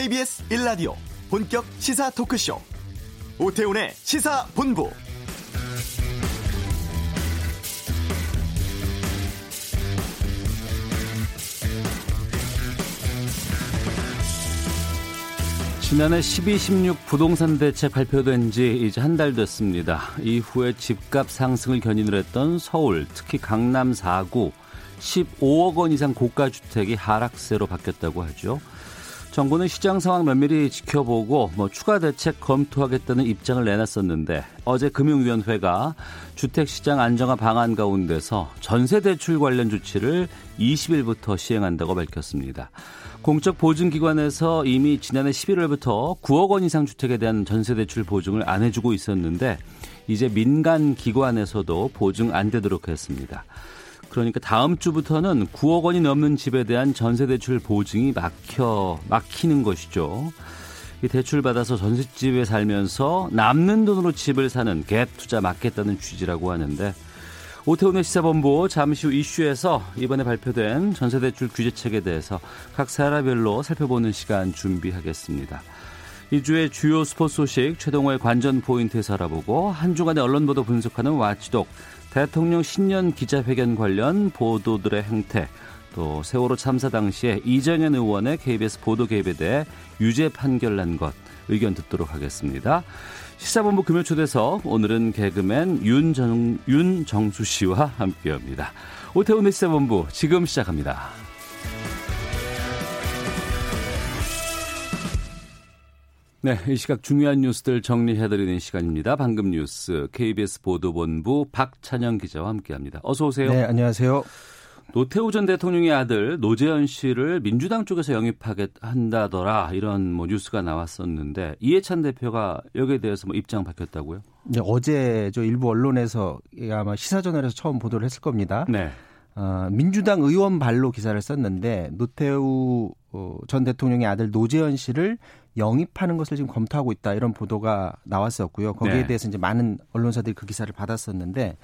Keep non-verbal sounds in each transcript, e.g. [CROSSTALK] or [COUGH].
KBS 1라디오 본격 시사 토크쇼 오태훈의 시사본부 지난해 12, 16 부동산 대책 발표된 지 이제 한 달 됐습니다. 이후에 집값 상승을 견인을 했던 서울, 특히 강남 4구 15억 원 이상 고가 주택이 하락세로 바뀌었다고 하죠. 정부는 시장 상황 면밀히 지켜보고 뭐 추가 대책 검토하겠다는 입장을 내놨었는데 어제 금융위원회가 주택시장 안정화 방안 가운데서 전세 대출 관련 조치를 20일부터 시행한다고 밝혔습니다. 공적 보증기관에서 이미 지난해 11월부터 9억 원 이상 주택에 대한 전세대출 보증을 안 해주고 있었는데 이제 민간 기관에서도 보증 안 되도록 했습니다. 그러니까 다음 주부터는 9억 원이 넘는 집에 대한 전세대출 보증이 막혀 막히는 것이죠. 이 대출 받아서 전셋집에 살면서 남는 돈으로 집을 사는 갭 투자 막겠다는 취지라고 하는데 오태훈의 시사본부 잠시 후 이슈에서 이번에 발표된 전세대출 규제책에 대해서 각 사라별로 살펴보는 시간 준비하겠습니다. 이 주의 주요 스포츠 소식 최동호의 관전 포인트에서 알아보고 한 주간의 언론 보도 분석하는 와치독 대통령 신년 기자회견 관련 보도들의 행태 또 세월호 참사 당시에 이정현 의원의 KBS 보도 개입에 대해 유죄 판결 난 것 의견 듣도록 하겠습니다. 시사본부 금요 초대석 오늘은 개그맨 윤정, 윤정수 씨와 함께합니다. 오태훈의 시사본부 지금 시작합니다. 네, 이 시각 중요한 뉴스들 정리해드리는 시간입니다. 방금 뉴스 KBS 보도본부 박찬영 기자와 함께합니다. 어서 오세요. 네, 안녕하세요. 노태우 전 대통령의 아들 노재현 씨를 민주당 쪽에서 영입하게 한다더라 이런 뭐 뉴스가 나왔었는데 이해찬 대표가 여기에 대해서 뭐 입장 밝혔다고요? 네, 어제 저 일부 언론에서 아마 시사전널에서 처음 보도를 했을 겁니다. 네. 어, 민주당 의원 발로 기사를 썼는데 노태우 어, 전 대통령의 아들 노재현 씨를 영입하는 것을 지금 검토하고 있다 이런 보도가 나왔었고요. 거기에 네. 대해서 이제 많은 언론사들이 그 기사를 받았었는데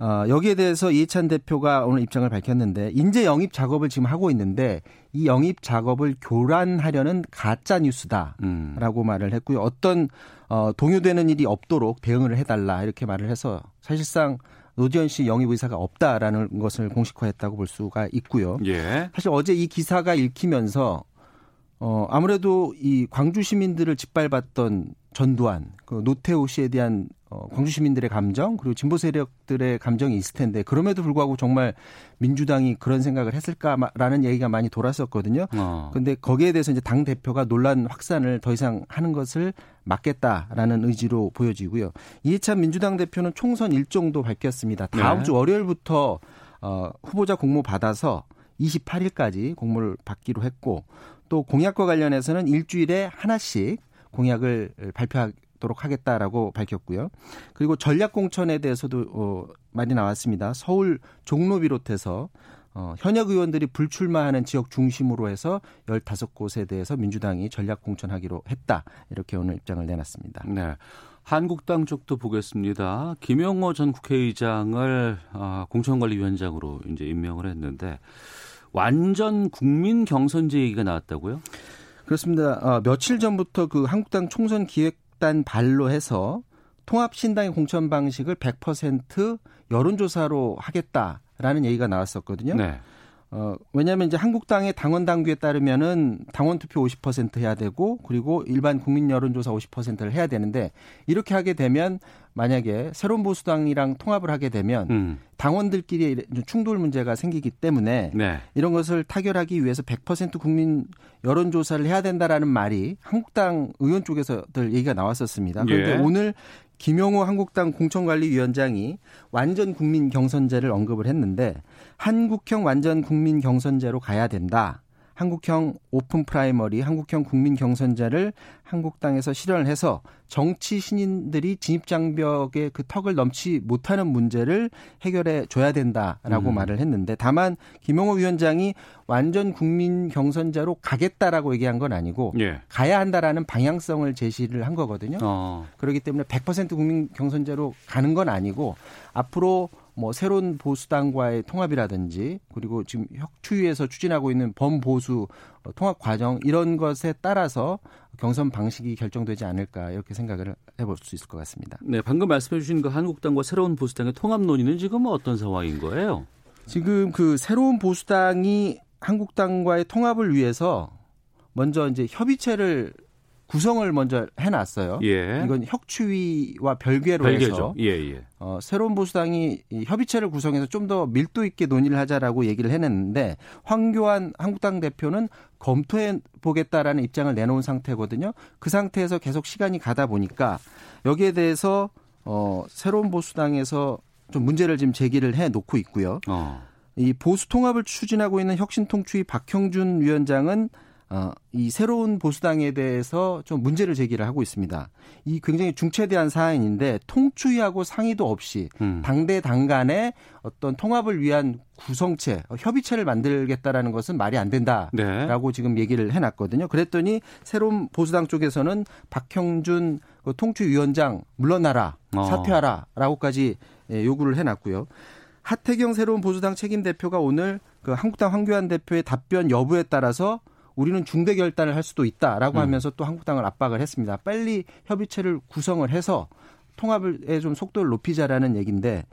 어, 여기에 대해서 이해찬 대표가 오늘 입장을 밝혔는데 인재 영입 작업을 지금 하고 있는데 이 영입 작업을 교란하려는 가짜 뉴스다라고 음. 말을 했고요. 어떤 어, 동요되는 일이 없도록 대응을 해달라 이렇게 말을 해서 사실상 노지현 씨 영입 의사가 없다라는 것을 공식화했다고 볼 수가 있고요. 예. 사실 어제 이 기사가 읽히면서 어, 아무래도 이 광주 시민들을 짓밟았던 전두환, 그 노태우 씨에 대한 어, 광주 시민들의 감정 그리고 진보 세력들의 감정이 있을 텐데 그럼에도 불구하고 정말 민주당이 그런 생각을 했을까라는 얘기가 많이 돌았었거든요. 어. 근데 거기에 대해서 이제 당 대표가 논란 확산을 더 이상 하는 것을 막겠다라는 의지로 보여지고요. 이해찬 민주당 대표는 총선 일정도 밝혔습니다. 다음 네. 주 월요일부터 어, 후보자 공모 받아서 28일까지 공모를 받기로 했고 또 공약과 관련해서는 일주일에 하나씩 공약을 발표하도록 하겠다라고 밝혔고요. 그리고 전략 공천에 대해서도 어, 말이 나왔습니다. 서울 종로 비롯해서 어, 현역 의원들이 불출마하는 지역 중심으로 해서 15곳에 대해서 민주당이 전략 공천하기로 했다. 이렇게 오늘 입장을 내놨습니다. 네. 한국당 쪽도 보겠습니다. 김영호 전 국회의장을 어, 공천관리위원장으로 이제 임명을 했는데 완전 국민 경선제 얘기가 나왔다고요? 그렇습니다. 어, 며칠 전부터 그 한국당 총선 기획단 발로 해서 통합신당의 공천 방식을 100% 여론조사로 하겠다라는 얘기가 나왔었거든요. 네. 어, 왜냐하면 이제 한국당의 당원 당규에 따르면은 당원 투표 50% 해야 되고 그리고 일반 국민 여론조사 50%를 해야 되는데 이렇게 하게 되면 만약에 새로운 보수당이랑 통합을 하게 되면 음. 당원들끼리 충돌 문제가 생기기 때문에 네. 이런 것을 타결하기 위해서 100% 국민 여론 조사를 해야 된다라는 말이 한국당 의원 쪽에서들 얘기가 나왔었습니다. 그런데 예. 오늘 김용호 한국당 공천관리위원장이 완전 국민 경선제를 언급을 했는데 한국형 완전 국민 경선제로 가야 된다. 한국형 오픈 프라이머리, 한국형 국민 경선제를 한국당에서 실현을 해서 정치 신인들이 진입 장벽의 그 턱을 넘지 못하는 문제를 해결해 줘야 된다라고 음. 말을 했는데 다만 김형오 위원장이 완전 국민 경선제로 가겠다라고 얘기한 건 아니고 예. 가야 한다라는 방향성을 제시를 한 거거든요. 어. 그렇기 때문에 100% 국민 경선제로 가는 건 아니고 앞으로 뭐 새로운 보수당과의 통합이라든지 그리고 지금 혁추위에서 추진하고 있는 범보수 어, 통합 과정 이런 것에 따라서 경선 방식이 결정되지 않을까 이렇게 생각을 해볼 수 있을 것 같습니다. 네, 방금 말씀해 주신 그 한국당과 새로운 보수당의 통합 논의는 지금 어떤 상황인 거예요? 지금 그 새로운 보수당이 한국당과의 통합을 위해서 먼저 이제 협의체를 구성을 먼저 해놨어요. 예. 이건 혁추위와 별개로 별개죠. 해서 예, 예. 어, 새로운 보수당이 이 협의체를 구성해서 좀 더 밀도 있게 논의를 하자라고 얘기를 해냈는데 황교안 한국당 대표는 검토해 보겠다라는 입장을 내놓은 상태거든요. 그 상태에서 계속 시간이 가다 보니까 여기에 대해서 어, 새로운 보수당에서 좀 문제를 지금 제기를 해 놓고 있고요. 어. 이 보수 통합을 추진하고 있는 혁신통추위 박형준 위원장은 어, 이 새로운 보수당에 대해서 좀 문제를 제기를 하고 있습니다. 이 굉장히 중체대한 사안인데 통추위하고 상의도 없이 음. 당대 당 간에 어떤 통합을 위한 구성체, 어, 협의체를 만들겠다라는 것은 말이 안 된다라고 네. 지금 얘기를 해놨거든요. 그랬더니 새로운 보수당 쪽에서는 박형준 그 통추위원장 물러나라, 어. 사퇴하라라고까지 예, 요구를 해놨고요. 하태경 새로운 보수당 책임 대표가 오늘 그 한국당 황교안 대표의 답변 여부에 따라서 우리는 중대 결단을 할 수도 있다라고 음. 하면서 또 한국당을 압박을 했습니다. 빨리 협의체를 구성을 해서 통합에 좀 속도를 높이자라는 얘기인데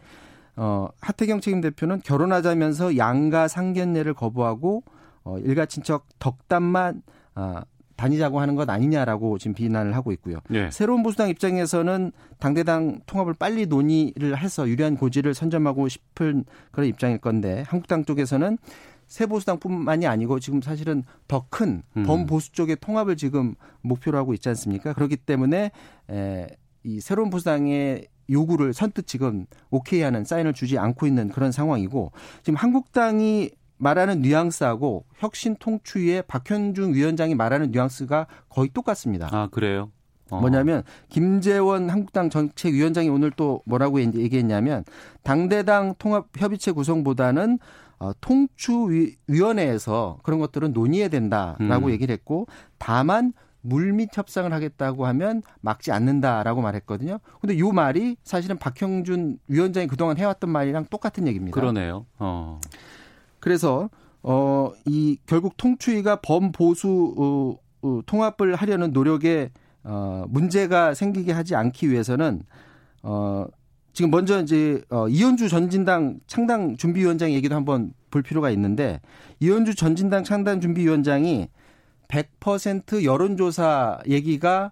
어, 하태경 책임 대표는 결혼하자면서 양가 상견례를 거부하고 어, 일가 친척 덕담만 아, 다니자고 하는 것 아니냐라고 지금 비난을 하고 있고요. 네. 새로운 보수당 입장에서는 당대당 통합을 빨리 논의를 해서 유리한 고지를 선점하고 싶은 그런 입장일 건데 한국당 쪽에서는 새보수당뿐만이 아니고 지금 사실은 더큰 음. 범보수 쪽의 통합을 지금 목표로 하고 있지 않습니까? 그렇기 때문에 에, 이 새로운 보수당의 요구를 선뜻 지금 오케이 하는 사인을 주지 않고 있는 그런 상황이고 지금 한국당이 말하는 뉘앙스하고 혁신 통추위의 박현중 위원장이 말하는 뉘앙스가 거의 똑같습니다. 아, 그래요? 어. 뭐냐면 김재원 한국당 정책위원장이 오늘 또 뭐라고 얘기했냐면 당대당 통합 협의체 구성보다는 어, 통추위원회에서 그런 것들은 논의해야 된다라고 음. 얘기를 했고 다만 물밑 협상을 하겠다고 하면 막지 않는다라고 말했거든요. 근데 요 말이 사실은 박형준 위원장이 그동안 해왔던 말이랑 똑같은 얘기입니다. 그러네요. 어. 그래서 어, 이 결국 통추위가 범보수 어, 어, 통합을 하려는 노력에 어, 문제가 생기게 하지 않기 위해서는 어, 지금 먼저 이제 어 이현주 전진당 창당 준비위원장 얘기도 한번 볼 필요가 있는데 이현주 전진당 창당 준비위원장이 100% 여론조사 얘기가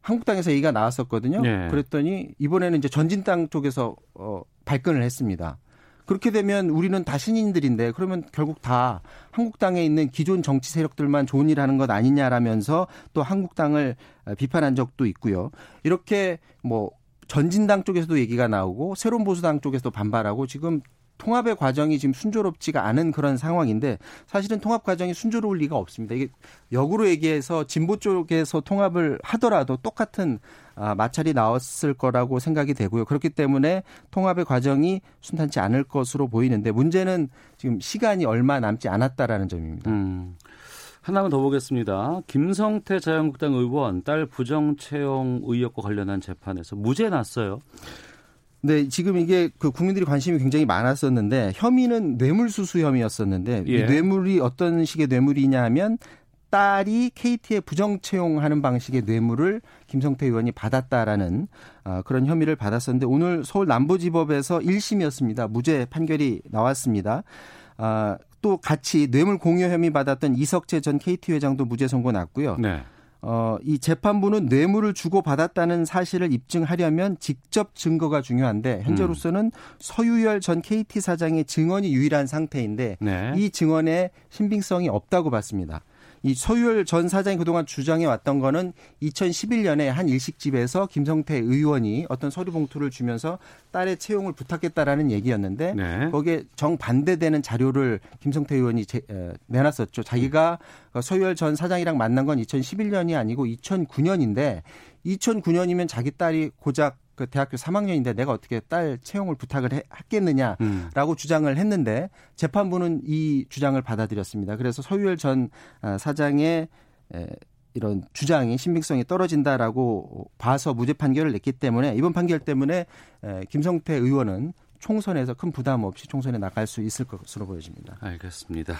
한국당에서 얘기가 나왔었거든요. 네. 그랬더니 이번에는 이제 전진당 쪽에서 어 발끈을 했습니다. 그렇게 되면 우리는 다 신인들인데 그러면 결국 다 한국당에 있는 기존 정치 세력들만 좋은 일 하는 것 아니냐라면서 또 한국당을 비판한 적도 있고요. 이렇게 뭐 전진당 쪽에서도 얘기가 나오고 새로운 보수당 쪽에서도 반발하고 지금 통합의 과정이 지금 순조롭지가 않은 그런 상황인데 사실은 통합 과정이 순조로울 리가 없습니다. 이게 역으로 얘기해서 진보 쪽에서 통합을 하더라도 똑같은 아, 마찰이 나왔을 거라고 생각이 되고요. 그렇기 때문에 통합의 과정이 순탄치 않을 것으로 보이는데 문제는 지금 시간이 얼마 남지 않았다라는 점입니다. 음. 하나만 더 보겠습니다. 김성태 자유한국당 의원 딸 부정 채용 의혹과 관련한 재판에서 무죄 났어요. 네, 지금 이게 그 국민들이 관심이 굉장히 많았었는데 혐의는 뇌물수수 혐의였었는데 예. 이 뇌물이 어떤 식의 뇌물이냐 하면 딸이 KT에 부정 채용하는 방식의 뇌물을 김성태 의원이 받았다라는 어, 그런 혐의를 받았었는데 오늘 서울 남부지법에서 1심이었습니다. 무죄 판결이 나왔습니다. 아, 또 같이 뇌물 공여 혐의 받았던 이석재 전 KT 회장도 무죄 선고 났고요. 네. 어, 이 재판부는 뇌물을 주고 받았다는 사실을 입증하려면 직접 증거가 중요한데 현재로서는 음. 서유열 전 KT 사장의 증언이 유일한 상태인데 네. 이 증언에 신빙성이 없다고 봤습니다. 이 서유열 전 사장이 그동안 주장해 왔던 거는 2011년에 한 일식집에서 김성태 의원이 어떤 서류 봉투를 주면서 딸의 채용을 부탁했다라는 얘기였는데 네. 거기에 정반대되는 자료를 김성태 의원이 제, 에, 내놨었죠. 자기가 서유열 전 사장이랑 만난 건 2011년이 아니고 2009년인데 2009년이면 자기 딸이 고작 그 대학교 3학년인데 내가 어떻게 딸 채용을 부탁을 해, 했겠느냐라고 음. 주장을 했는데 재판부는 이 주장을 받아들였습니다. 그래서 서유열 전 아, 사장의 이런 주장이 신빙성이 떨어진다라고 봐서 무죄 판결을 냈기 때문에 이번 판결 때문에 김성태 의원은 총선에서 큰 부담 없이 총선에 나갈 수 있을 것으로 보여집니다. 알겠습니다.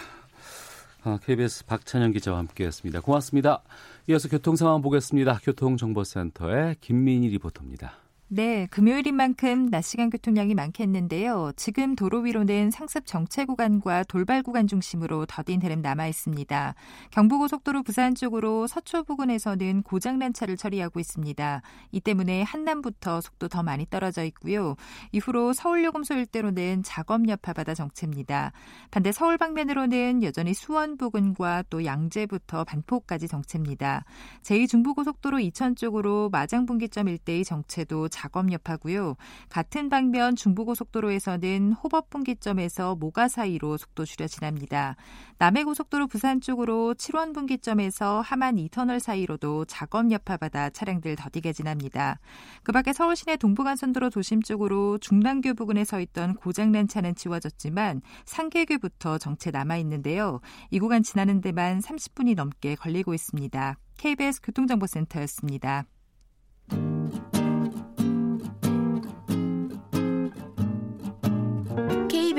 KBS 아, 박찬영 기자와 함께했습니다. 고맙습니다. 이어서 교통 상황 보겠습니다. 교통정보센터의 김민희 리포터입니다. 네, 금요일인 만큼 낮 시간 교통량이 많겠는데요. 지금 도로 위로는 상습 정체 구간과 돌발 구간 중심으로 더딘 흐름 남아 있습니다. 경부고속도로 부산 쪽으로 서초 부근에서는 고장난 차를 처리하고 있습니다. 이 때문에 한남부터 속도 더 많이 떨어져 있고요. 이후로 서울요금소 일대로는 작업 여파받아 정체입니다. 반대 서울 방면으로는 여전히 수원 부근과 또 양재부터 반포까지 정체입니다. 제2중부고속도로 이천 쪽으로 마장분기점 일대의 정체도 작업 여파고요. 같은 방면 중부고속도로에서는 호법분기점에서 모가 사이로 속도 줄여 지납니다. 남해고속도로 부산 쪽으로 7원 분기점에서 하만 2터널 사이로도 작업 여파받아 차량들 더디게 지납니다. 그 밖에 서울 시내 동부간선도로 도심 쪽으로 중랑교 부근에 서 있던 고장난 차는 지워졌지만 상계교부터 정체 남아 있는데요. 이 구간 지나는 데만 30분이 넘게 걸리고 있습니다. KBS 교통정보센터였습니다.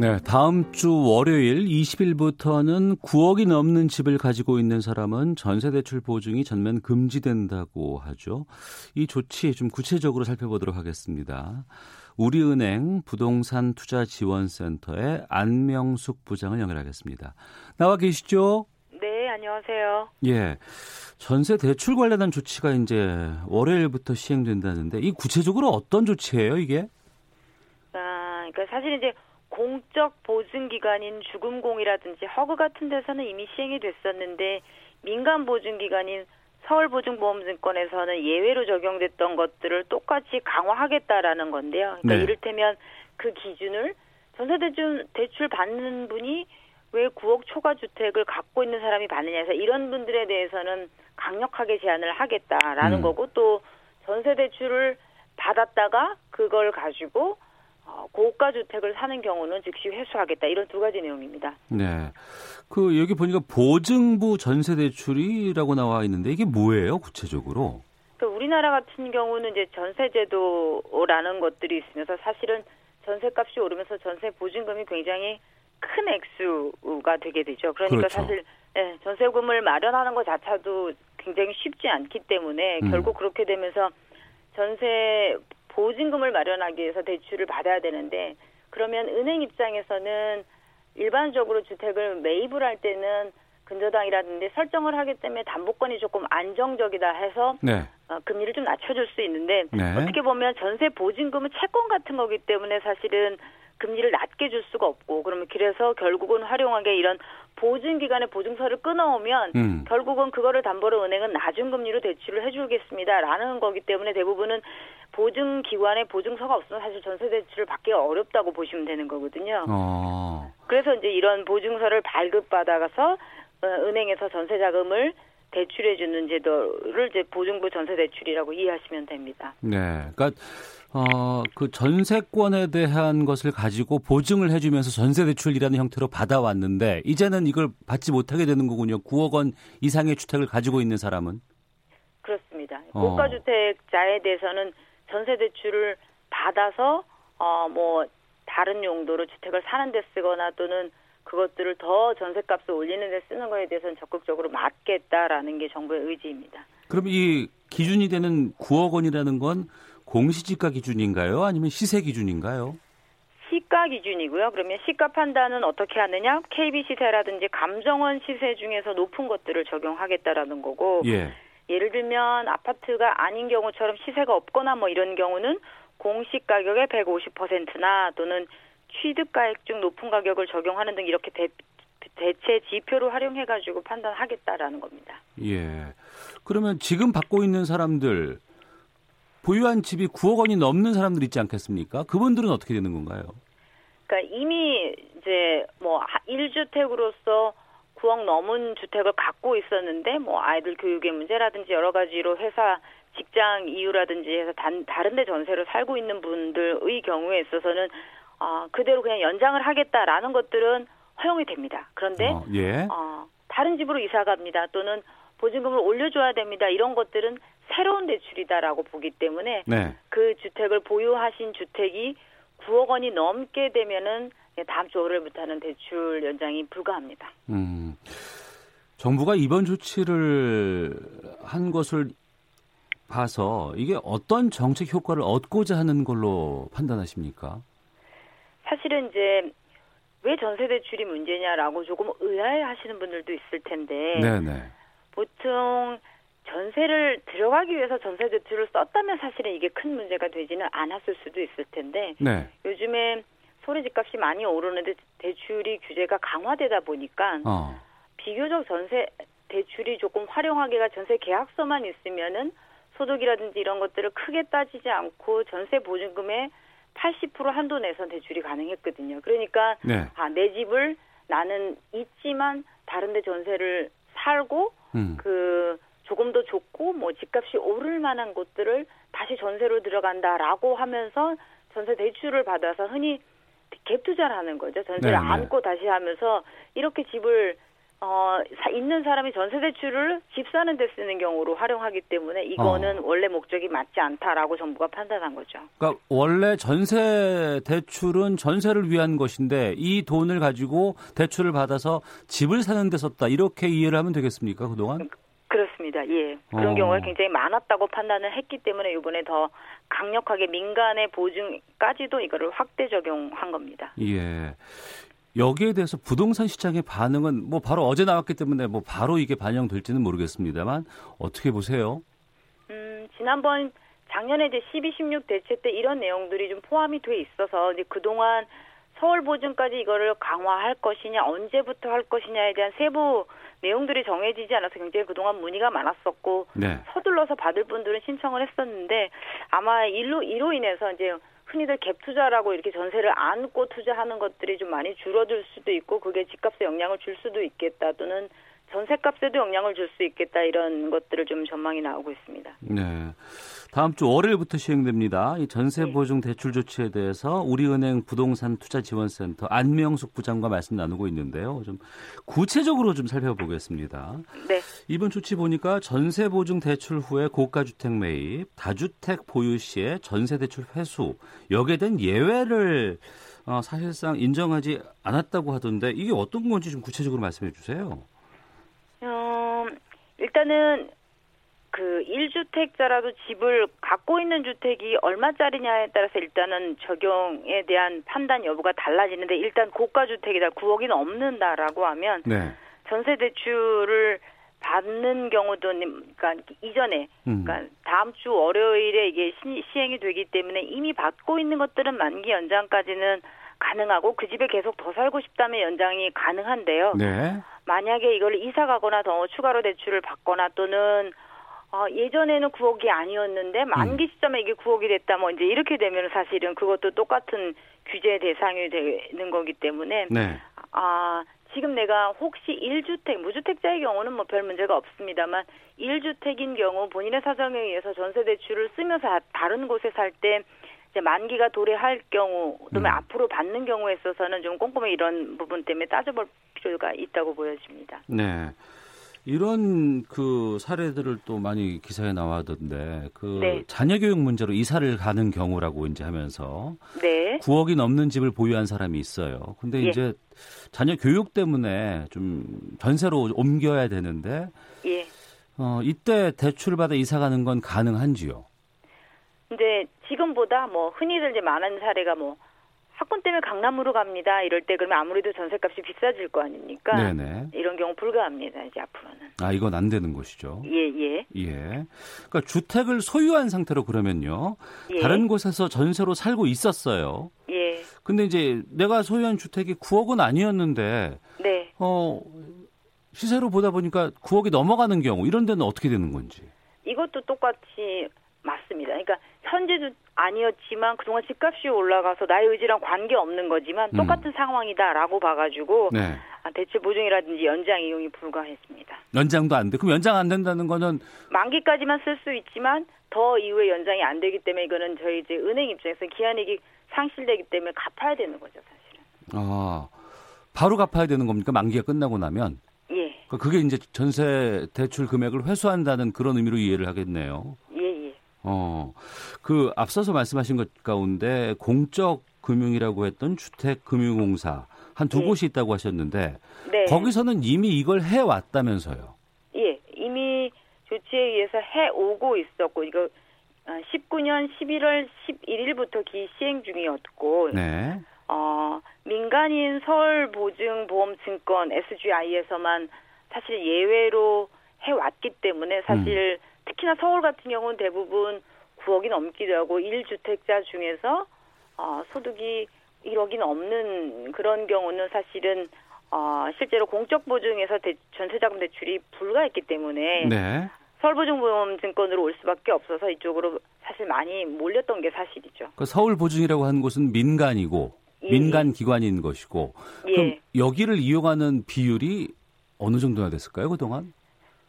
네, 다음 주 월요일 20일부터는 9억이 넘는 집을 가지고 있는 사람은 전세 대출 보증이 전면 금지된다고 하죠. 이 조치 좀 구체적으로 살펴보도록 하겠습니다. 우리은행 부동산 투자 지원센터의 안명숙 부장을 연결하겠습니다. 나와 계시죠? 네, 안녕하세요. 예. 전세 대출 관련한 조치가 이제 월요일부터 시행된다는데 이 구체적으로 어떤 조치예요, 이게? 아, 그러니까 사실 이제 공적 보증기관인 죽음공이라든지 허그 같은 데서는 이미 시행이 됐었는데 민간 보증기관인 서울보증보험증권에서는 예외로 적용됐던 것들을 똑같이 강화하겠다라는 건데요. 그러니까 네. 이를테면 그 기준을 전세대출 대출 받는 분이 왜 9억 초과 주택을 갖고 있는 사람이 받느냐 해서 이런 분들에 대해서는 강력하게 제한을 하겠다라는 음. 거고 또 전세 대출을 받았다가 그걸 가지고 어, 고가 주택을 사는 경우는 즉시 회수하겠다 이런 두 가지 내용입니다. 네. 그 여기 보니까 보증부 전세 대출이라고 나와 있는데 이게 뭐예요, 구체적으로? 그 우리나라 같은 경우는 이제 전세제도라는 것들이 있으면서 사실은 전세값이 오르면서 전세 보증금이 굉장히 큰 액수가 되게 되죠. 그러니까 그렇죠. 사실 네, 전세금을 마련하는 것 자체도 굉장히 쉽지 않기 때문에 음. 결국 그렇게 되면서 전세 보증금을 마련하기 위해서 대출을 받아야 되는데 그러면 은행 입장에서는 일반적으로 주택을 매입을 할 때는 근저당이라든지 설정을 하기 때문에 담보권이 조금 안정적이다 해서 네. 어, 금리를 좀 낮춰줄 수 있는데 네. 어떻게 보면 전세 보증금은 채권 같은 거기 때문에 사실은 금리를 낮게 줄 수가 없고 그러면 그래서 결국은 활용하게 이런 보증기관의 보증서를 끊어오면 음. 결국은 그거를 담보로 은행은 낮은 금리로 대출을 해주겠습니다라는 거기 때문에 대부분은 보증 기관의 보증서가 없으면 사실 전세 대출을 받기 어렵다고 보시면 되는 거거든요. 어. 그래서 이제 이런 보증서를 발급받아가서 어, 은행에서 전세 자금을 대출해 주는 제도를 이제 보증부 전세 대출이라고 이해하시면 됩니다. 네, 그러니까 어, 그 전세권에 대한 것을 가지고 보증을 해 주면서 전세 대출이라는 형태로 받아왔는데 이제는 이걸 받지 못하게 되는 거군요. 9억 원 이상의 주택을 가지고 있는 사람은 그렇습니다. 어. 고가 주택자에 대해서는 전세 대출을 받아서 어 뭐 다른 용도로 주택을 사는 데 쓰거나 또는 그것들을 더 전세값을 올리는 데 쓰는 거에 대해서는 적극적으로 막겠다라는 게 정부의 의지입니다. 그럼 이 기준이 되는 9억 원이라는 건 공시지가 기준인가요? 아니면 시세 기준인가요? 시가 기준이고요. 그러면 시가 판단은 어떻게 하느냐? KB 시세라든지 감정원 시세 중에서 높은 것들을 적용하겠다라는 거고. 예. 예를 들면 아파트가 아닌 경우처럼 시세가 없거나 뭐 이런 경우는 공시 가격의 150%나 또는 취득 가액 중 높은 가격을 적용하는 등 이렇게 대, 대체 지표를 활용해 가지고 판단하겠다라는 겁니다. 예. 그러면 지금 받고 있는 사람들 보유한 집이 9억 원이 넘는 사람들 있지 않겠습니까? 그분들은 어떻게 되는 건가요? 그러니까 이미 이제 뭐 1주택으로서 9억 넘은 주택을 갖고 있었는데 뭐 아이들 교육의 문제라든지 여러 가지로 회사 직장 이유라든지 해서 단, 다른 데 전세로 살고 있는 분들의 경우에 있어서는 어, 그대로 그냥 연장을 하겠다라는 것들은 허용이 됩니다. 그런데 어, 예. 어, 다른 집으로 이사 갑니다. 또는 보증금을 올려줘야 됩니다. 이런 것들은 새로운 대출이다라고 보기 때문에 네. 그 주택을 보유하신 주택이 9억 원이 넘게 되면은 다음 주 월요일부터는 대출 연장이 불가합니다. 음, 정부가 이번 조치를 한 것을 봐서 이게 어떤 정책 효과를 얻고자 하는 걸로 판단하십니까? 사실은 이제 왜 전세 대출이 문제냐라고 조금 의아해하시는 분들도 있을 텐데 네네. 보통 전세를 들어가기 위해서 전세 대출을 썼다면 사실은 이게 큰 문제가 되지는 않았을 수도 있을 텐데 네. 요즘에 소리 집값이 많이 오르는데 대출이 규제가 강화되다 보니까 어. 비교적 전세 대출이 조금 활용하기가 전세 계약서만 있으면은 소득이라든지 이런 것들을 크게 따지지 않고 전세 보증금의 80% 한도 내선 대출이 가능했거든요. 그러니까 네. 아, 내 집을 나는 있지만 다른데 전세를 살고 음. 그 조금 더 좋고 뭐 집값이 오를 만한 곳들을 다시 전세로 들어간다라고 하면서 전세 대출을 받아서 흔히 갭 투자를 하는 거죠. 전세를 네, 네. 안고 다시 하면서 이렇게 집을 어, 있는 사람이 전세 대출을 집 사는 데 쓰는 경우로 활용하기 때문에 이거는 어. 원래 목적이 맞지 않다라고 정부가 판단한 거죠. 그러니까 원래 전세 대출은 전세를 위한 것인데 이 돈을 가지고 대출을 받아서 집을 사는 데 썼다. 이렇게 이해를 하면 되겠습니까? 그동안? 그렇습니다. 예. 그런 어. 경우가 굉장히 많았다고 판단을 했기 때문에 이번에 더 강력하게 민간의 보증까지도 이거를 확대 적용한 겁니다. 예. 여기에 대해서 부동산 시장의 반응은 뭐 바로 어제 나왔기 때문에 뭐 바로 이게 반영될지는 모르겠습니다만 어떻게 보세요? 음, 지난번 작년에 이제 12, 16 대체 때 이런 내용들이 좀 포함이 돼 있어서 이제 그동안 서울 보증까지 이거를 강화할 것이냐, 언제부터 할 것이냐에 대한 세부 내용들이 정해지지 않아서 굉장히 그동안 문의가 많았었고 네. 서둘러서 받을 분들은 신청을 했었는데 아마 일로 이로 인해서 이제 흔히들 갭 투자라고 이렇게 전세를 안고 투자하는 것들이 좀 많이 줄어들 수도 있고 그게 집값에 영향을 줄 수도 있겠다 또는 전세값에도 영향을 줄 수 있겠다 이런 것들을 좀 전망이 나오고 있습니다. 네. 다음 주 월요일부터 시행됩니다. 이 전세 네. 보증 대출 조치에 대해서 우리은행 부동산 투자 지원센터 안명숙 부장과 말씀 나누고 있는데요. 좀 구체적으로 좀 살펴보겠습니다. 네. 이번 조치 보니까 전세 보증 대출 후에 고가 주택 매입, 다주택 보유 시에 전세 대출 회수 여기에 대한 예외를 어, 사실상 인정하지 않았다고 하던데 이게 어떤 건지 좀 구체적으로 말씀해 주세요. 어, 일단은 그 1주택자라도 집을 갖고 있는 주택이 얼마짜리냐에 따라서 일단은 적용에 대한 판단 여부가 달라지는데 일단 고가 주택이다 9억이 넘는다라고 하면 네. 전세 대출을 받는 경우도 그러니까 이전에 음. 그러니까 다음 주 월요일에 이게 시, 시행이 되기 때문에 이미 받고 있는 것들은 만기 연장까지는 가능하고 그 집에 계속 더 살고 싶다면 연장이 가능한데요. 네. 만약에 이걸 이사 가거나 더 추가로 대출을 받거나 또는 어, 예전에는 9억이 아니었는데 만기 음. 시점에 이게 9억이 됐다 뭐 이제 이렇게 되면 사실은 그것도 똑같은 규제 대상이 되는 거기 때문에 네. 아 지금 내가 혹시 1주택 무주택자의 경우는 뭐 별 문제가 없습니다만 1주택인 경우 본인의 사정에 의해서 전세 대출을 쓰면서 다른 곳에 살 때 이제 만기가 도래할 경우 또는 음. 앞으로 받는 경우에 있어서는 좀 꼼꼼히 이런 부분 때문에 따져볼 필요가 있다고 보여집니다. 네. 이런 그 사례들을 또 많이 기사에 나와던데 그 네. 자녀 교육 문제로 이사를 가는 경우라고 이제 하면서 네. 9억이 넘는 집을 보유한 사람이 있어요. 근데 예. 이제 자녀 교육 때문에 좀 전세로 옮겨야 되는데 예. 어, 이때 대출을 받아 이사 가는 건 가능한지요? 근데 지금보다 뭐 흔히들 이제 많은 사례가 뭐 학군 때문에 강남으로 갑니다. 이럴 때 그러면 아무래도 전세값이 비싸질 거 아닙니까? 네네. 이런 경우 불가합니다. 이제 앞으로는. 아 이건 안 되는 것이죠. 예 예. 예. 그러니까 주택을 소유한 상태로 그러면요. 예. 다른 곳에서 전세로 살고 있었어요. 예. 근데 이제 내가 소유한 주택이 9억은 아니었는데. 네. 어 시세로 보다 보니까 9억이 넘어가는 경우 이런 데는 어떻게 되는 건지. 이것도 똑같이 맞습니다. 그러니까 현재 주 아니었지만 그동안 집값이 올라가서 나의 의지랑 관계 없는 거지만 음. 똑같은 음. 상황이다라고 봐가지고 네. 아, 대체 보증이라든지 연장 이용이 불가했습니다. 연장도 안 돼. 그럼 연장 안 된다는 거는 만기까지만 쓸 수 있지만 더 이후에 연장이 안 되기 때문에 이거는 저희 이제 은행 입장에서 기한이익이 상실되기 때문에 갚아야 되는 거죠, 사실은. 아, 바로 갚아야 되는 겁니까? 만기가 끝나고 나면? 예. 그러니까 그게 이제 전세 대출 금액을 회수한다는 그런 의미로 이해를 하겠네요. 어, 그 앞서서 말씀하신 것 가운데 공적 금융이라고 했던 주택금융공사 한두 네. 곳이 있다고 하셨는데 네. 거기서는 이미 이걸 해 왔다면서요? 예, 이미 조치에 의해서 해 오고 있었고 이거 19년 11월 11일부터 기 시행 중이었고 네. 어, 민간인 서울보증보험증권 SGI에서만 사실 예외로 해왔기 때문에 사실 음. 특히나 서울 같은 경우는 대부분 9억이 넘기도 하고 1주택자 중에서 어, 소득이 1억이 넘는 그런 경우는 사실은 어, 실제로 공적 보증에서 대, 전세자금 대출이 불가했기 때문에 네. 서울보증보험증권으로 올 수밖에 없어서 이쪽으로 사실 많이 몰렸던 게 사실이죠. 그 서울보증이라고 하는 곳은 민간이고 예. 민간 기관인 것이고 예. 그럼 여기를 이용하는 비율이 어느 정도나 됐을까요 그동안?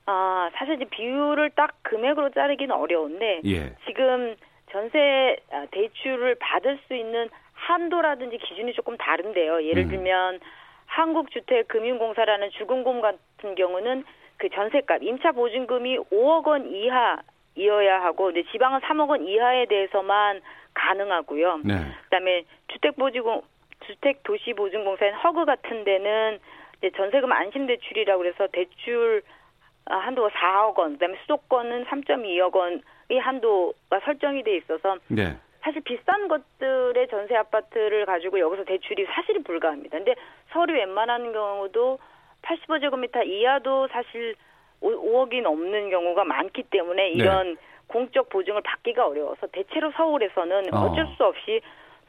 아 사실 이제 비율을 딱 금액으로 자르기는 어려운데 예. 지금 전세 아, 대출을 받을 수 있는 한도라든지 기준이 조금 다른데요. 예를 음. 들면 한국주택금융공사라는 주금공 같은 경우는 그 전세값 임차 보증금이 5억 원 이하이어야 하고 근데 지방은 3억 원 이하에 대해서만 가능하고요. 네. 그다음에 주택보증공 주택도시보증공사인 허그 같은 데는 이제 전세금 안심대출이라고 그래서 대출 아, 한도가 4억 원, 그다음에 수도권은 3.2억 원의 한도가 설정이 돼 있어서 네. 사실 비싼 것들의 전세 아파트를 가지고 여기서 대출이 사실이 불가합니다. 근데 서울이 웬만한 경우도 85제곱미터 이하도 사실 5억이 넘는 경우가 많기 때문에 네. 이런 네. 공적 보증을 받기가 어려워서 대체로 서울에서는 어. 어쩔 수 없이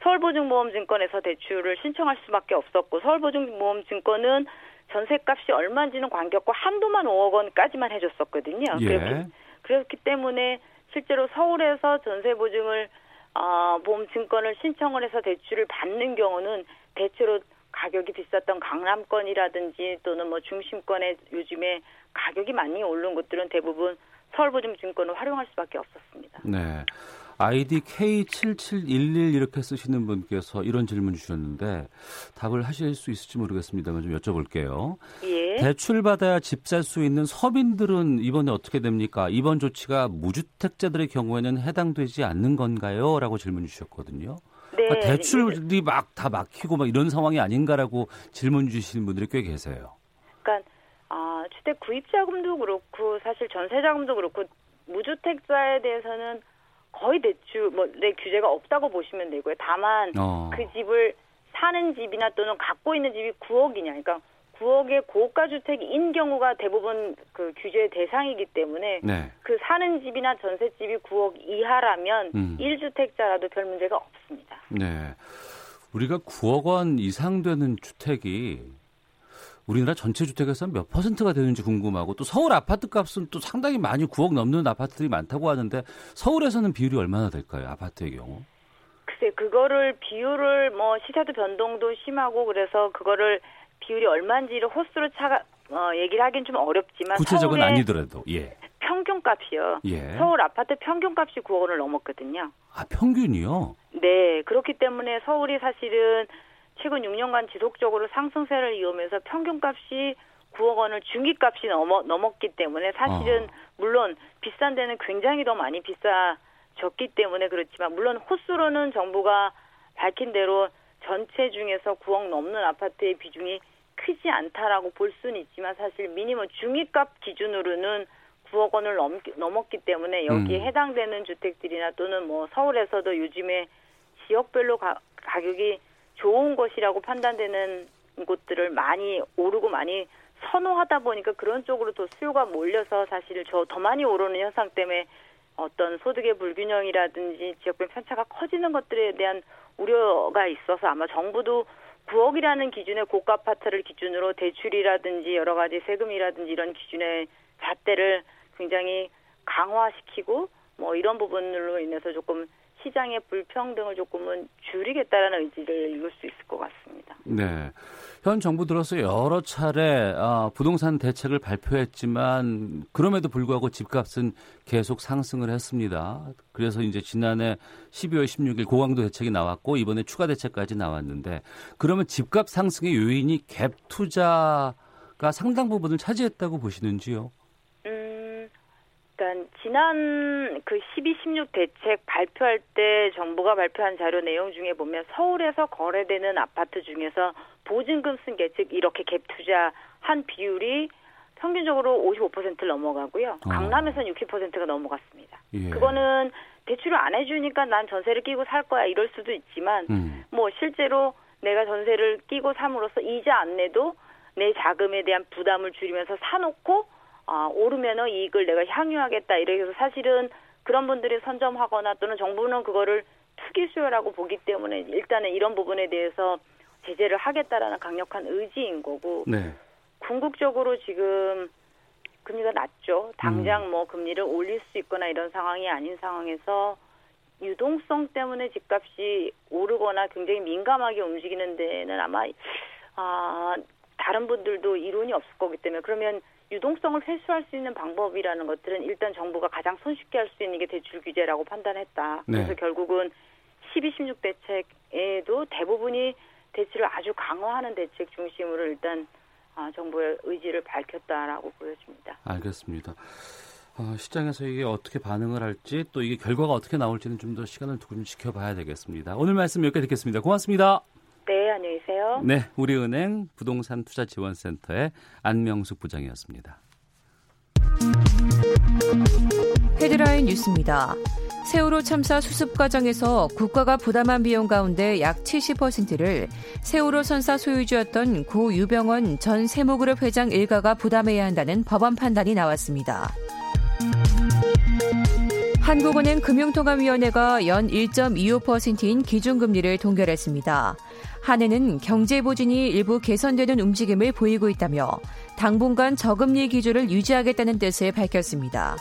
서울보증보험증권에서 대출을 신청할 수밖에 없었고 서울보증보험증권은 전세값이 얼마인지는 관계없고 한도만 5억 원까지만 해줬었거든요. 예. 그렇기, 그렇기 때문에 실제로 서울에서 전세 보증을 어, 보험증권을 신청을 해서 대출을 받는 경우는 대체로 가격이 비쌌던 강남권이라든지 또는 뭐 중심권에 요즘에 가격이 많이 오른 곳들은 대부분 서울보증증권을 활용할 수밖에 없었습니다. 네. 아이디 K7711 이렇게 쓰시는 분께서 이런 질문 주셨는데 답을 하실 수 있을지 모르겠습니다만 좀 여쭤볼게요. 예. 대출 받아야 집 살 수 있는 서민들은 이번에 어떻게 됩니까? 이번 조치가 무주택자들의 경우에는 해당되지 않는 건가요? 라고 질문 주셨거든요. 네. 그러니까 대출이 막 다 막히고 막 이런 상황이 아닌가라고 질문 주시는 분들이 꽤 계세요. 그러니까 아, 주택 구입 자금도 그렇고 사실 전세 자금도 그렇고 무주택자에 대해서는 거의 대출 뭐내 규제가 없다고 보시면 되고요. 다만 어. 그 집을 사는 집이나 또는 갖고 있는 집이 9억이냐, 그러니까 9억의 고가 주택인 경우가 대부분 그 규제 대상이기 때문에 네. 그 사는 집이나 전셋집이 9억 이하라면 음. 1주택자라도 별 문제가 없습니다. 네. 우리가 9억 원 이상 되는 주택이 우리나라 전체 주택에서 몇 퍼센트가 되는지 궁금하고 또 서울 아파트 값은 또 상당히 많이 9억 넘는 아파트들이 많다고 하는데 서울에서는 비율이 얼마나 될까요? 아파트의 경우? 글쎄 그거를 비율을 뭐 시세도 변동도 심하고 그래서 그거를 비율이 얼마인지를 호수로 차가 어, 얘기를 하긴 좀 어렵지만 구체적은 아니더라도 예. 평균값이요. 예. 서울 아파트 평균값이 9억 원을 넘었거든요. 아 평균이요? 네 그렇기 때문에 서울이 사실은 최근 6년간 지속적으로 상승세를 이으면서 평균값이 9억 원을 중기값이 넘어, 넘었기 때문에 사실은 어. 물론 비싼 데는 굉장히 더 많이 비싸졌기 때문에 그렇지만 물론 호수로는 정부가 밝힌 대로 전체 중에서 9억 넘는 아파트의 비중이 크지 않다라고 볼 수는 있지만 사실 미니멈 중위값 기준으로는 9억 원을 넘, 넘었기 때문에 여기에 음. 해당되는 주택들이나 또는 뭐 서울에서도 요즘에 지역별로 가, 가격이 좋은 것이라고 판단되는 곳들을 많이 오르고 많이 선호하다 보니까 그런 쪽으로 더 수요가 몰려서 사실 저 더 많이 오르는 현상 때문에 어떤 소득의 불균형이라든지 지역별 편차가 커지는 것들에 대한 우려가 있어서 아마 정부도 9억이라는 기준의 고가 아파트를 기준으로 대출이라든지 여러 가지 세금이라든지 이런 기준의 잣대를 굉장히 강화시키고 뭐 이런 부분으로 인해서 조금 시장의 불평등을 조금은 줄이겠다라는 의지를 읽을 수 있을 것 같습니다. 네. 현 정부 들어서 여러 차례 어, 부동산 대책을 발표했지만 그럼에도 불구하고 집값은 계속 상승을 했습니다. 그래서 이제 지난해 12월 16일 고강도 대책이 나왔고 이번에 추가 대책까지 나왔는데 그러면 집값 상승의 요인이 갭 투자가 상당 부분을 차지했다고 보시는지요? 일단 지난 그 12, 16 대책 발표할 때 정부가 발표한 자료 내용 중에 보면 서울에서 거래되는 아파트 중에서 보증금 쓴 계측 이렇게 갭 투자 한 비율이 평균적으로 55%를 넘어가고요. 어. 강남에서는 60%가 넘어갔습니다. 예. 그거는 대출을 안 해주니까 난 전세를 끼고 살 거야 이럴 수도 있지만 음. 뭐 실제로 내가 전세를 끼고 삼으로써 이자 안 내도 내 자금에 대한 부담을 줄이면서 사놓고 아, 오르면은 이익을 내가 향유하겠다 이래서 사실은 그런 분들이 선점하거나 또는 정부는 그거를 투기 수요라고 보기 때문에 일단은 이런 부분에 대해서 제재를 하겠다라는 강력한 의지인 거고 네. 궁극적으로 지금 금리가 낮죠. 당장 음. 뭐 금리를 올릴 수 있거나 이런 상황이 아닌 상황에서 유동성 때문에 집값이 오르거나 굉장히 민감하게 움직이는 데는 아마 아 다른 분들도 이론이 없을 거기 때문에 그러면 유동성을 회수할 수 있는 방법이라는 것들은 일단 정부가 가장 손쉽게 할 수 있는 게 대출 규제라고 판단했다. 네. 그래서 결국은 12, 16 대책에도 대부분이 대출을 아주 강화하는 대책 중심으로 일단 아, 정부의 의지를 밝혔다라고 보여집니다. 알겠습니다. 어, 시장에서 이게 어떻게 반응을 할지 또 이게 결과가 어떻게 나올지는 좀 더 시간을 두고 좀 지켜봐야 되겠습니다. 오늘 말씀 여기까지 듣겠습니다. 고맙습니다. 네, 안녕히 계세요. 네, 우리은행 부동산 투자 지원센터의 안명숙 부장이었습니다. 헤드라인 뉴스입니다. 세월호 참사 수습 과정에서 국가가 부담한 비용 가운데 약 70%를 세월호 선사 소유주였던 고 유병원 전 세무그룹 회장 일가가 부담해야 한다는 법원 판단이 나왔습니다. 한국은행 금융통화위원회가 연 1.25%인 기준금리를 동결했습니다. 한해는 경제 보진이 일부 개선되는 움직임을 보이고 있다며 당분간 저금리 기조를 유지하겠다는 뜻을 밝혔습니다.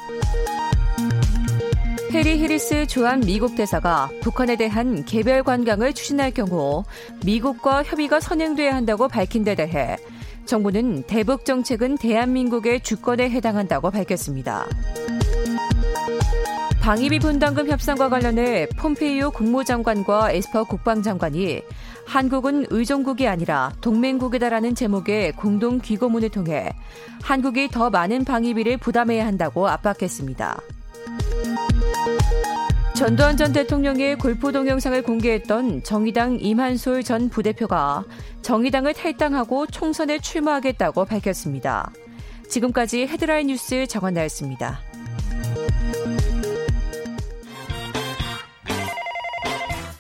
해리 해리스 조한 미국 대사가 북한에 대한 개별 관광을 추진할 경우 미국과 협의가 선행돼야 한다고 밝힌 데 대해 정부는 대북 정책은 대한민국의 주권에 해당한다고 밝혔습니다. 방위비 분담금 협상과 관련해 폼페이오 국무장관과 에스퍼 국방장관이 한국은 의존국이 아니라 동맹국이다라는 제목의 공동 귀고문을 통해 한국이 더 많은 방위비를 부담해야 한다고 압박했습니다. 전두환 전 대통령의 골프 동영상을 공개했던 정의당 임한솔 전 부대표가 정의당을 탈당하고 총선에 출마하겠다고 밝혔습니다. 지금까지 헤드라인 뉴스 정한나였습니다.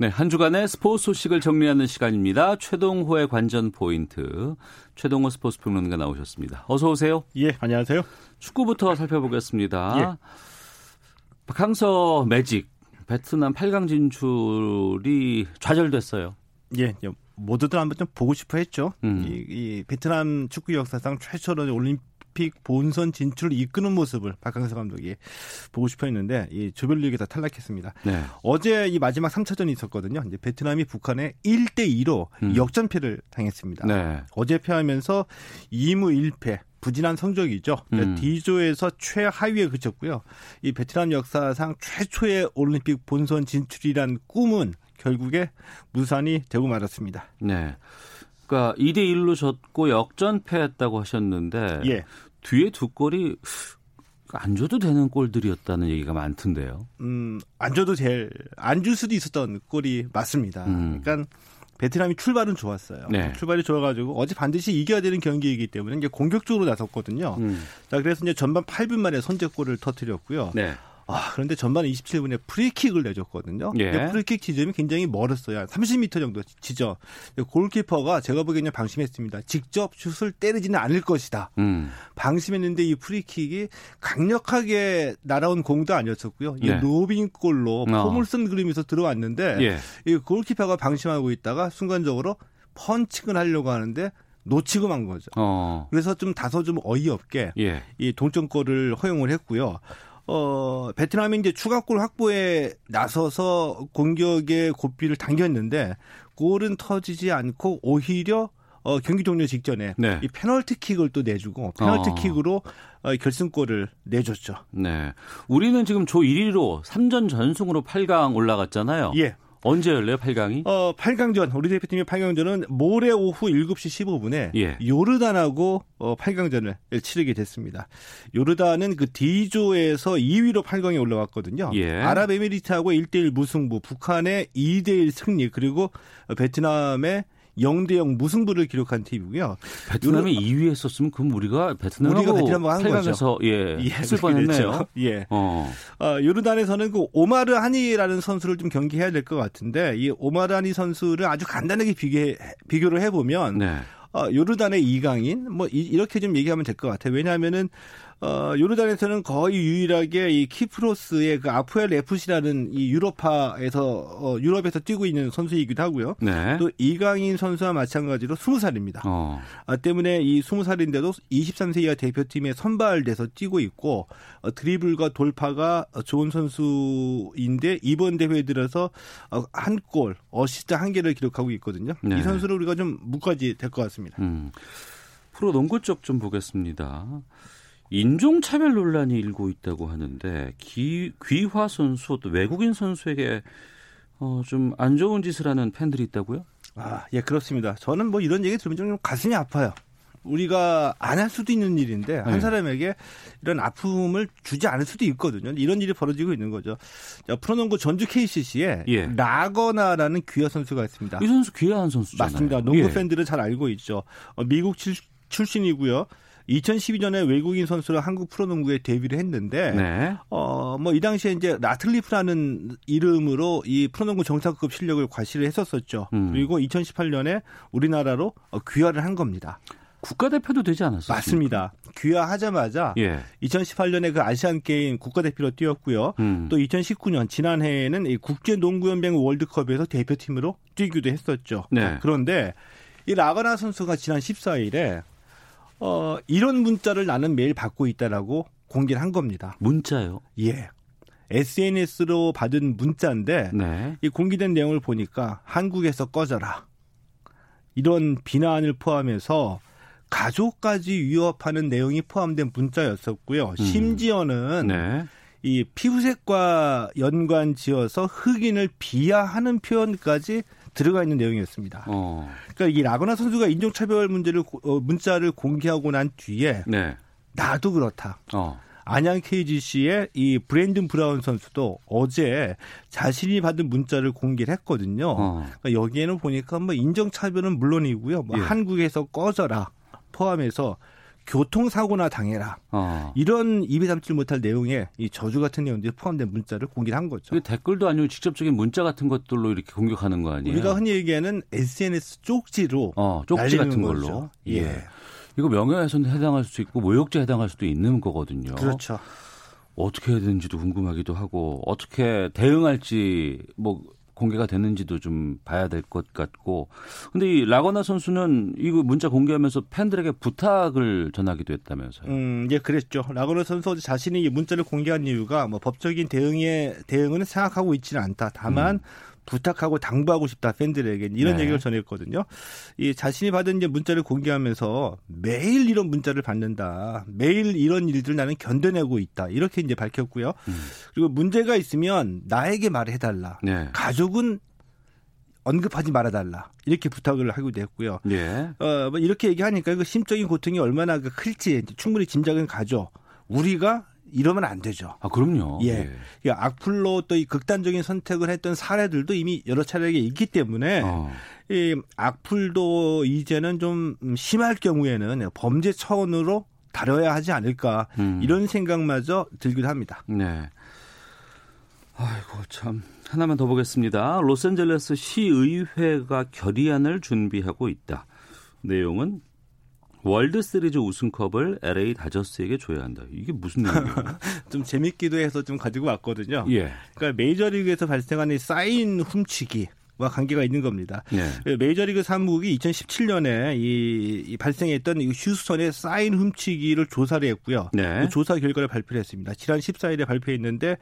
네, 한 주간의 스포츠 소식을 정리하는 시간입니다. 최동호의 관전 포인트. 최동호 스포츠 평론가 나오셨습니다. 어서 오세요. 예, 안녕하세요. 축구부터 살펴보겠습니다. 예. 강서 매직 베트남 8강 진출이 좌절됐어요. 예, 모두들 한번 좀 보고 싶어 했죠. 음. 이, 이, 베트남 축구 역사상 최초로 올림픽 올림픽 본선 진출을 이끄는 모습을 박강서 감독이 보고 싶어 했는데 이 조별리그에서 탈락했습니다. 네. 어제 이 마지막 3차전이 있었거든요. 이제 베트남이 북한에 1대 2로 음. 역전패를 당했습니다. 네. 어제 패하면서 2무 1패 부진한 성적이죠. 음. D조에서 최하위에 그쳤고요. 이 베트남 역사상 최초의 올림픽 본선 진출이란 꿈은 결국에 무산이 되고 말았습니다. 네. 그러니까 2대 1로 졌고 역전패했다고 하셨는데 예. 뒤에 두 골이 안 줘도 되는 골들이었다는 얘기가 많던데요. 음, 안 줘도 될, 안 줄 수도 있었던 골이 맞습니다. 음. 그러니까 베트남이 출발은 좋았어요. 네. 출발이 좋아가지고 어제 반드시 이겨야 되는 경기이기 때문에 이제 공격적으로 나섰거든요. 음. 자, 그래서 이제 전반 8분 만에 선제골을 터뜨렸고요. 네. 아, 그런데 전반 27분에 프리킥을 내줬거든요. 예. 프리킥 지점이 굉장히 멀었어요. 30m 정도 지점. 골키퍼가 제가 보기에는 방심했습니다. 직접 슛을 때리지는 않을 것이다. 음. 방심했는데 이 프리킥이 강력하게 날아온 공도 아니었었고요. 이 네. 로빙골로 어. 포물선 그림에서 들어왔는데 예. 이 골키퍼가 방심하고 있다가 순간적으로 펀칭을 하려고 하는데 놓치고 만 거죠. 어. 그래서 좀 다소 좀 어이없게 예. 이 동점골을 허용을 했고요. 어, 베트남이 이제 추가골 확보에 나서서 공격의 고삐를 당겼는데 골은 터지지 않고 오히려 어, 경기 종료 직전에 네. 이 페널티킥을 또 내주고 페널티킥으로 어. 어, 결승골을 내줬죠. 네. 우리는 지금 조 1위로 3전 전승으로 8강 올라갔잖아요. 예. 언제 열려요, 8강이? 어, 8강전, 우리 대표팀의 8강전은 모레 오후 7시 15분에 예. 요르단하고 어, 8강전을 치르게 됐습니다. 요르단은 그 D조에서 2위로 8강에 올라왔거든요. 예. 아랍에미리트하고 1대1 무승부, 북한의 2대1 승리, 그리고 베트남의 0대0 무승부를 기록한 팀이고요. 베트남이 요르... 2위 했었으면 그럼 우리가 베트남하고 우리가 베트남과 한 8강에서 예, 예, 했을 뻔했네요. 예. 어. 어, 요르단에서는 그 오마르 하니라는 선수를 좀 경기해야 될 것 같은데 이 오마르 하니 선수를 아주 간단하게 비교 비교를 해 보면 네. 어, 요르단의 이강인 뭐 이, 이렇게 좀 얘기하면 될 것 같아요. 왜냐하면은 어, 요르단에서는 거의 유일하게 이 키프로스의 그 아프엘 FC라는 이 유럽파에서 어, 유럽에서 뛰고 있는 선수이기도 하고요. 네. 또 이강인 선수와 마찬가지로 20살입니다. 어. 아, 때문에 이 20살인데도 23세 이하 대표팀에 선발돼서 뛰고 있고 어, 드리블과 돌파가 좋은 선수인데 이번 대회에 들어서 어, 한 골, 어시스트 한 개를 기록하고 있거든요. 네. 이 선수를 우리가 좀 묶어야 될 것 같습니다. 음. 프로 농구 쪽 좀 보겠습니다. 인종차별 논란이 일고 있다고 하는데 기, 귀화 선수 또 외국인 선수에게 어, 좀 안 좋은 짓을 하는 팬들이 있다고요? 아, 예, 그렇습니다. 저는 뭐 이런 얘기 들으면 좀 가슴이 아파요. 우리가 안 할 수도 있는 일인데 한 네. 사람에게 이런 아픔을 주지 않을 수도 있거든요. 이런 일이 벌어지고 있는 거죠. 자, 프로농구 전주 KCC에 예. 라거나라는 귀화 선수가 있습니다. 이 선수 귀화한 선수잖아요. 맞습니다. 농구 예. 팬들은 잘 알고 있죠. 어, 미국 출, 출신이고요. 2012년에 외국인 선수로 한국 프로농구에 데뷔를 했는데 네. 어뭐 이 당시에 이제 라틀리프라는 이름으로 이 프로농구 정상급 실력을 과시를 했었었죠. 음. 그리고 2018년에 우리나라로 어, 귀화를 한 겁니다. 국가대표도 되지 않았어요? 맞습니다. 귀화하자마자 예. 2018년에 그 아시안 게임 국가대표로 뛰었고요. 음. 또 2019년 지난해에는 이 국제농구연맹 월드컵에서 대표팀으로 뛰기도 했었죠. 네. 그런데 이 라가나 선수가 지난 14일에 어, 이런 문자를 나는 매일 받고 있다라고 공개를 한 겁니다. 문자요? 예. SNS로 받은 문자인데 네. 이 공개된 내용을 보니까 한국에서 꺼져라. 이런 비난을 포함해서 가족까지 위협하는 내용이 포함된 문자였었고요. 음. 심지어는 네. 이 피부색과 연관 지어서 흑인을 비하하는 표현까지 들어가 있는 내용이었습니다. 어. 그러니까 이 라거나 선수가 인종차별 문제를 어, 문자를 공개하고 난 뒤에 네. 나도 그렇다. 어. 안양 KGC의 이 브랜든 브라운 선수도 어제 자신이 받은 문자를 공개를 했거든요. 어. 그러니까 여기에는 보니까 뭐 인종차별은 물론이고요. 뭐 예. 한국에서 꺼져라 포함해서 교통사고나 당해라. 어. 이런 입에 담지 못할 내용의 이 저주 같은 내용들이 포함된 문자를 공개를 한 거죠. 댓글도 아니고 직접적인 문자 같은 것들로 이렇게 공격하는 거 아니에요? 우리가 흔히 얘기하는 SNS 쪽지로 어, 쪽지 같은 걸로. 거죠. 예. 예. 이거 명예훼손 해당할 수도 있고 모욕죄 해당할 수도 있는 거거든요. 그렇죠. 어떻게 해야 되는지도 궁금하기도 하고 어떻게 대응할지 뭐 공개가 됐는지도 좀 봐야 될 것 같고. 근데 이 라거나 선수는 이거 문자 공개하면서 팬들에게 부탁을 전하기도 했다면서요. 음, 예, 그랬죠. 라거나 선수 자신이 문자를 공개한 이유가 뭐 법적인 대응에 대응은 생각하고 있지는 않다. 다만 음. 부탁하고 당부하고 싶다 팬들에게 이런 네. 얘기를 전했거든요. 이 자신이 받은 이제 문자를 공개하면서 매일 이런 문자를 받는다. 매일 이런 일들 나는 견뎌내고 있다. 이렇게 이제 밝혔고요. 음. 그리고 문제가 있으면 나에게 말해달라. 네. 가족은 언급하지 말아달라 이렇게 부탁을 하기도 했고요. 예. 어, 뭐 이렇게 얘기하니까 그 심적인 고통이 얼마나 그 클지 충분히 짐작은 가죠. 우리가 이러면 안 되죠. 아, 그럼요. 예. 예. 악플로 또 이 극단적인 선택을 했던 사례들도 이미 여러 차례 있기 때문에 어. 이 악플도 이제는 좀 심할 경우에는 범죄 차원으로 다뤄야 하지 않을까 음. 이런 생각마저 들기도 합니다. 네. 아이고 참 하나만 더 보겠습니다. 로스앤젤레스 시의회가 결의안을 준비하고 있다. 내용은 월드 시리즈 우승컵을 LA 다저스에게 줘야 한다. 이게 무슨 내용이에요? [LAUGHS] 좀 재밌기도 해서 좀 가지고 왔거든요. 예. 그러니까 메이저리그에서 발생하는 사인 훔치기 와 관계가 있는 겁니다. 네. 메이저리그 사무국이 2017년에 이, 이 발생했던 휴스턴의 사인 훔치기를 조사를 했고요. 네. 그 조사 결과를 발표를 했습니다. 지난 14일에 발표했는데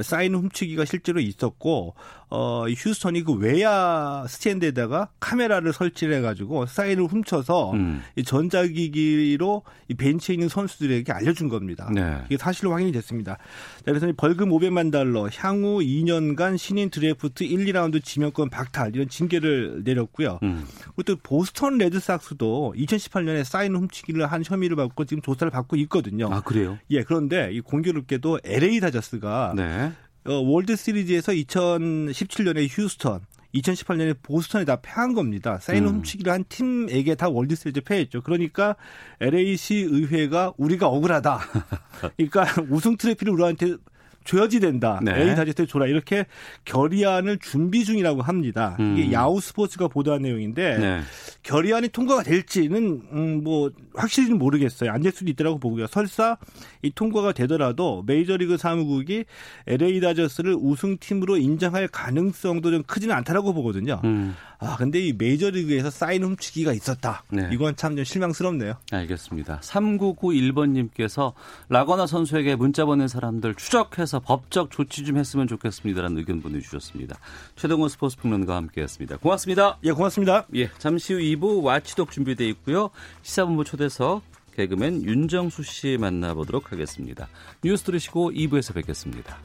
사인 훔치기가 실제로 있었고 어, 이 휴스턴이 그 외야 스탠드에다가 카메라를 설치를 해가지고 사인을 훔쳐서 음. 이 전자기기로 이 벤치에 있는 선수들에게 알려준 겁니다. 네. 이게 사실로 확인이 됐습니다. 그래서 벌금 500만 달러, 향후 2년간 신인 드래프트 1, 2라운드 지명권 박탈 이런 징계를 내렸고요. 음. 그리고 또 보스턴 레드삭스도 2018년에 사인 훔치기를 한 혐의를 받고 지금 조사를 받고 있거든요. 아 그래요? 예, 그런데 이 공교롭게도 LA 다저스가 네. 어, 월드 시리즈에서 2017년에 휴스턴, 2018년에 보스턴에 다 패한 겁니다. 사인 음. 훔치기를 한 팀에게 다 월드 시리즈 패했죠. 그러니까 LA시 의회가 우리가 억울하다. [LAUGHS] 그러니까 우승 트로피를 우리한테 줘야지 된다. 네. LA 다저스에 줘라. 이렇게 결의안을 준비 중이라고 합니다. 음. 이게 야후 스포츠가 보도한 내용인데 네. 결의안이 통과가 될지는 음, 뭐 확실히는 모르겠어요. 안 될 수도 있더라고 보고요. 설사 이 통과가 되더라도 메이저리그 사무국이 LA 다저스를 우승팀으로 인정할 가능성도 좀 크지는 않다라고 보거든요. 음. 아, 근데 이 메이저리그에서 사인 훔치기가 있었다. 네. 이건 참 좀 실망스럽네요. 알겠습니다. 3991번님께서 라거나 선수에게 문자 보낸 사람들 추적해서 법적 조치 좀 했으면 좋겠습니다라는 의견 보내주셨습니다. 최동원 스포츠 평론가와 함께했습니다. 고맙습니다. 예, 고맙습니다. 예, 잠시 후 2부 와치독 준비되어 있고요. 시사본부 초대석 개그맨 윤정수 씨 만나보도록 하겠습니다. 뉴스 들으시고 2부에서 뵙겠습니다.